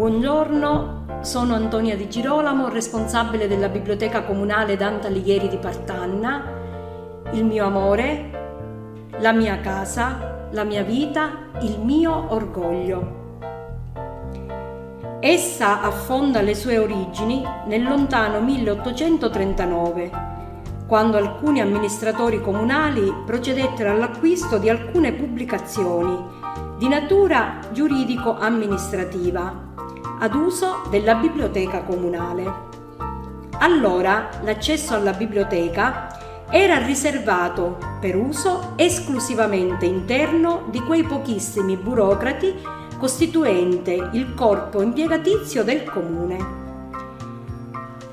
Buongiorno, sono Antonia Di Girolamo, responsabile della Biblioteca Comunale Dante Alighieri di Partanna. Il mio amore, la mia casa, la mia vita, il mio orgoglio. Essa affonda le sue origini nel lontano 1839, quando alcuni amministratori comunali procedettero all'acquisto di alcune pubblicazioni di natura giuridico-amministrativa ad uso della biblioteca comunale. Allora l'accesso alla biblioteca era riservato per uso esclusivamente interno di quei pochissimi burocrati costituente il corpo impiegatizio del comune.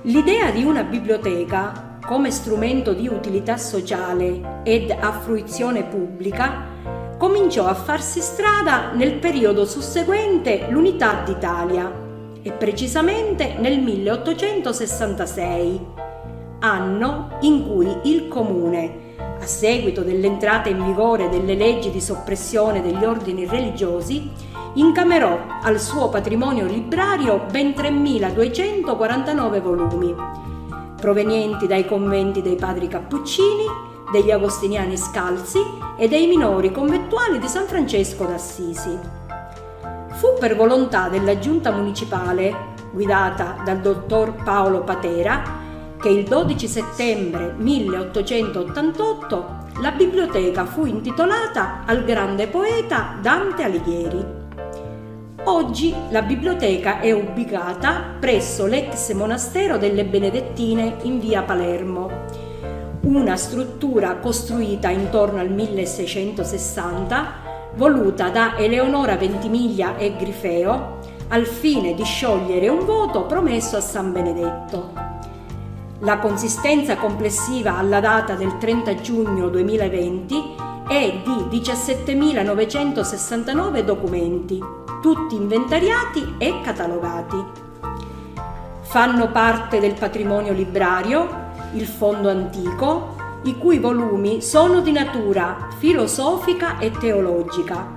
L'idea di una biblioteca come strumento di utilità sociale ed a fruizione pubblica cominciò a farsi strada nel periodo susseguente l'Unità d'Italia e precisamente nel 1866, anno in cui il comune a seguito dell'entrata in vigore delle leggi di soppressione degli ordini religiosi, incamerò al suo patrimonio librario ben 3.249 volumi, provenienti dai conventi dei padri cappuccini, degli agostiniani scalzi e dei minori conventuali di San Francesco d'Assisi. Fu per volontà della giunta municipale, guidata dal dottor Paolo Patera, che il 12 settembre 1888 la biblioteca fu intitolata al grande poeta Dante Alighieri. Oggi la biblioteca è ubicata presso l'ex monastero delle Benedettine in via Palermo, una struttura costruita intorno al 1660, voluta da Eleonora Ventimiglia e Grifeo al fine di sciogliere un voto promesso a San Benedetto. La consistenza complessiva alla data del 30 giugno 2020 è di 17.969 documenti, tutti inventariati e catalogati. Fanno parte del patrimonio librario il fondo antico, i cui volumi sono di natura filosofica e teologica.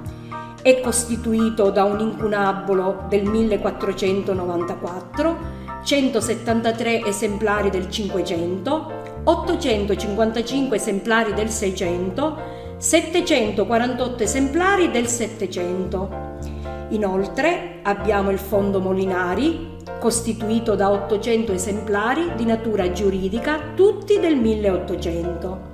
È costituito da un incunabolo del 1494 173 esemplari del 500, 855 esemplari del 600, 748 esemplari del 700. Inoltre abbiamo il fondo Molinari, costituito da 800 esemplari di natura giuridica, tutti del 1800.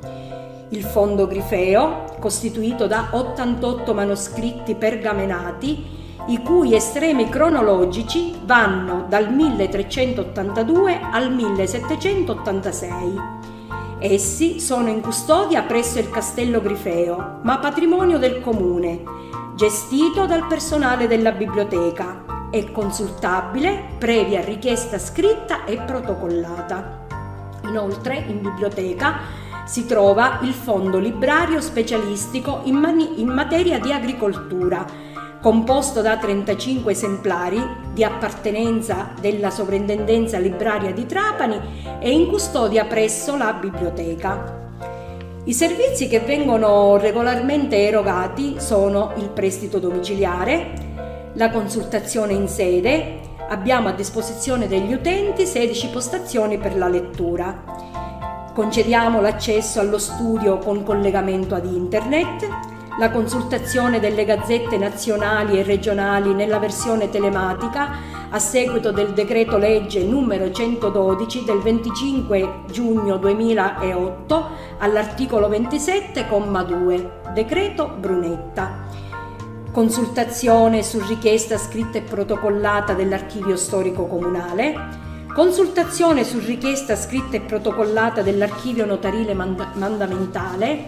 Il fondo Grifeo, costituito da 88 manoscritti pergamenati, i cui estremi cronologici vanno dal 1382 al 1786. Essi sono in custodia presso il Castello Grifeo, ma patrimonio del comune, gestito dal personale della biblioteca e consultabile previa richiesta scritta e protocollata. Inoltre in biblioteca si trova il fondo librario specialistico in, mani- in materia di agricoltura, composto da 35 esemplari di appartenenza della Sovrintendenza Libraria di Trapani e in custodia presso la biblioteca. I servizi che vengono regolarmente erogati sono il prestito domiciliare, la consultazione in sede, abbiamo a disposizione degli utenti 16 postazioni per la lettura. Concediamo l'accesso allo studio con collegamento ad internet, la consultazione delle gazzette nazionali e regionali nella versione telematica a seguito del decreto legge numero 112 del 25 giugno 2008 all'articolo 27,2 decreto Brunetta. Consultazione su richiesta scritta e protocollata dell'archivio storico comunale, consultazione su richiesta scritta e protocollata dell'archivio notarile mand- mandamentale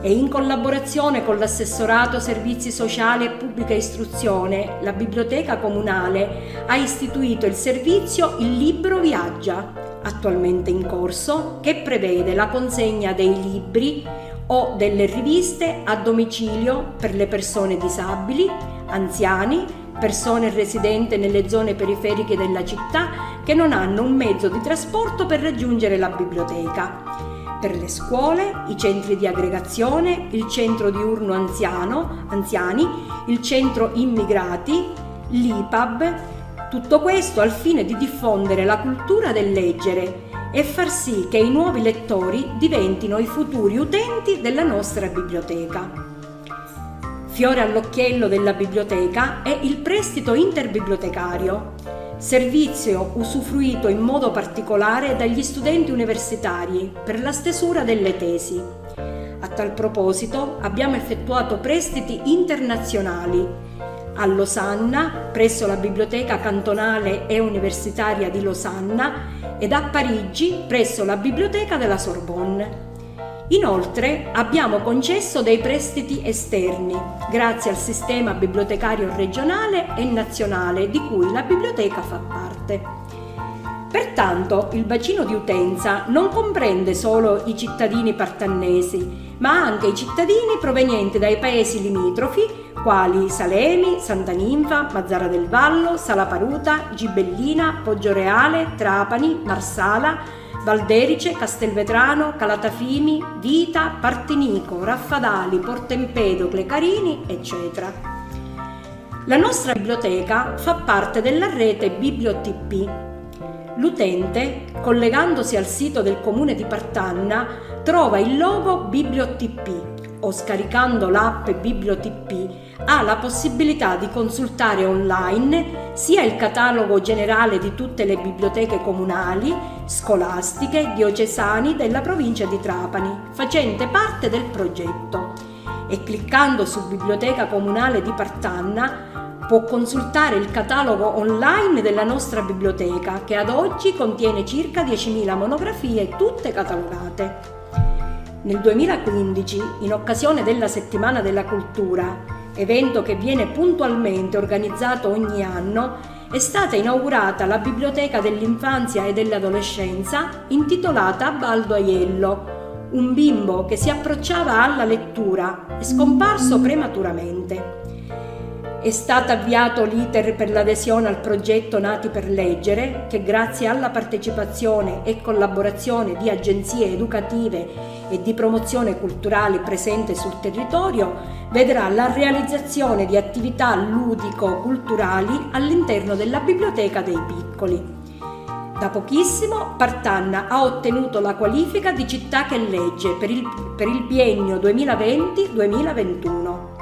e in collaborazione con l'Assessorato Servizi Sociali e Pubblica Istruzione, la Biblioteca Comunale ha istituito il servizio Il Libro Viaggia, attualmente in corso, che prevede la consegna dei libri o delle riviste a domicilio per le persone disabili, anziani, persone residenti nelle zone periferiche della città che non hanno un mezzo di trasporto per raggiungere la biblioteca. Per le scuole, i centri di aggregazione, il centro diurno anziano, anziani, il centro immigrati, l'IPAB, Tutto questo al fine di diffondere la cultura del leggere e far sì che i nuovi lettori diventino i futuri utenti della nostra biblioteca. Fiore all'occhiello della biblioteca è il prestito interbibliotecario, servizio usufruito in modo particolare dagli studenti universitari per la stesura delle tesi. A tal proposito abbiamo effettuato prestiti internazionali a Losanna presso la Biblioteca Cantonale e Universitaria di Losanna ed a Parigi presso la Biblioteca della Sorbonne. Inoltre abbiamo concesso dei prestiti esterni grazie al sistema bibliotecario regionale e nazionale di cui la biblioteca fa parte. Pertanto il bacino di utenza non comprende solo i cittadini partannesi, ma anche i cittadini provenienti dai paesi limitrofi quali Salemi, Santa Ninfa, Mazzara del Vallo, Salaparuta, Gibellina, Poggioreale, Trapani, Marsala, Valderice, Castelvetrano, Calatafimi, Vita, Partinico, Raffadali, Portempedocle, Carini, eccetera. La nostra biblioteca fa parte della rete BiblioTP. L'utente, collegandosi al sito del comune di Partanna, trova il logo BiblioTP o scaricando l'app BiblioTP ha la possibilità di consultare online sia il catalogo generale di tutte le biblioteche comunali, scolastiche, diocesani della provincia di Trapani, facente parte del progetto. E cliccando su Biblioteca Comunale di Partanna può consultare il catalogo online della nostra biblioteca che ad oggi contiene circa 10.000 monografie tutte catalogate. Nel 2015, in occasione della Settimana della Cultura, evento che viene puntualmente organizzato ogni anno, è stata inaugurata la Biblioteca dell'infanzia e dell'adolescenza intitolata Baldo Aiello, un bimbo che si approcciava alla lettura e scomparso prematuramente. È stato avviato l'iter per l'adesione al progetto Nati per Leggere, che grazie alla partecipazione e collaborazione di agenzie educative e di promozione culturale presenti sul territorio, vedrà la realizzazione di attività ludico-culturali all'interno della Biblioteca dei Piccoli. Da pochissimo Partanna ha ottenuto la qualifica di città che legge per il, per il biennio 2020-2021.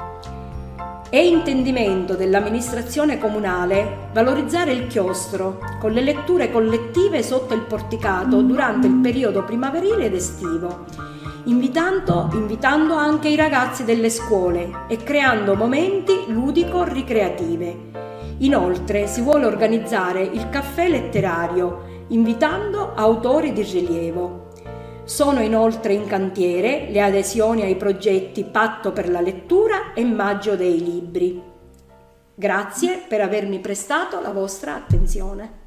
È intendimento dell'amministrazione comunale valorizzare il chiostro con le letture collettive sotto il porticato durante il periodo primaverile ed estivo, invitando, invitando anche i ragazzi delle scuole e creando momenti ludico-ricreative. Inoltre si vuole organizzare il caffè letterario, invitando autori di rilievo. Sono inoltre in cantiere le adesioni ai progetti Patto per la lettura e Maggio dei libri. Grazie per avermi prestato la vostra attenzione.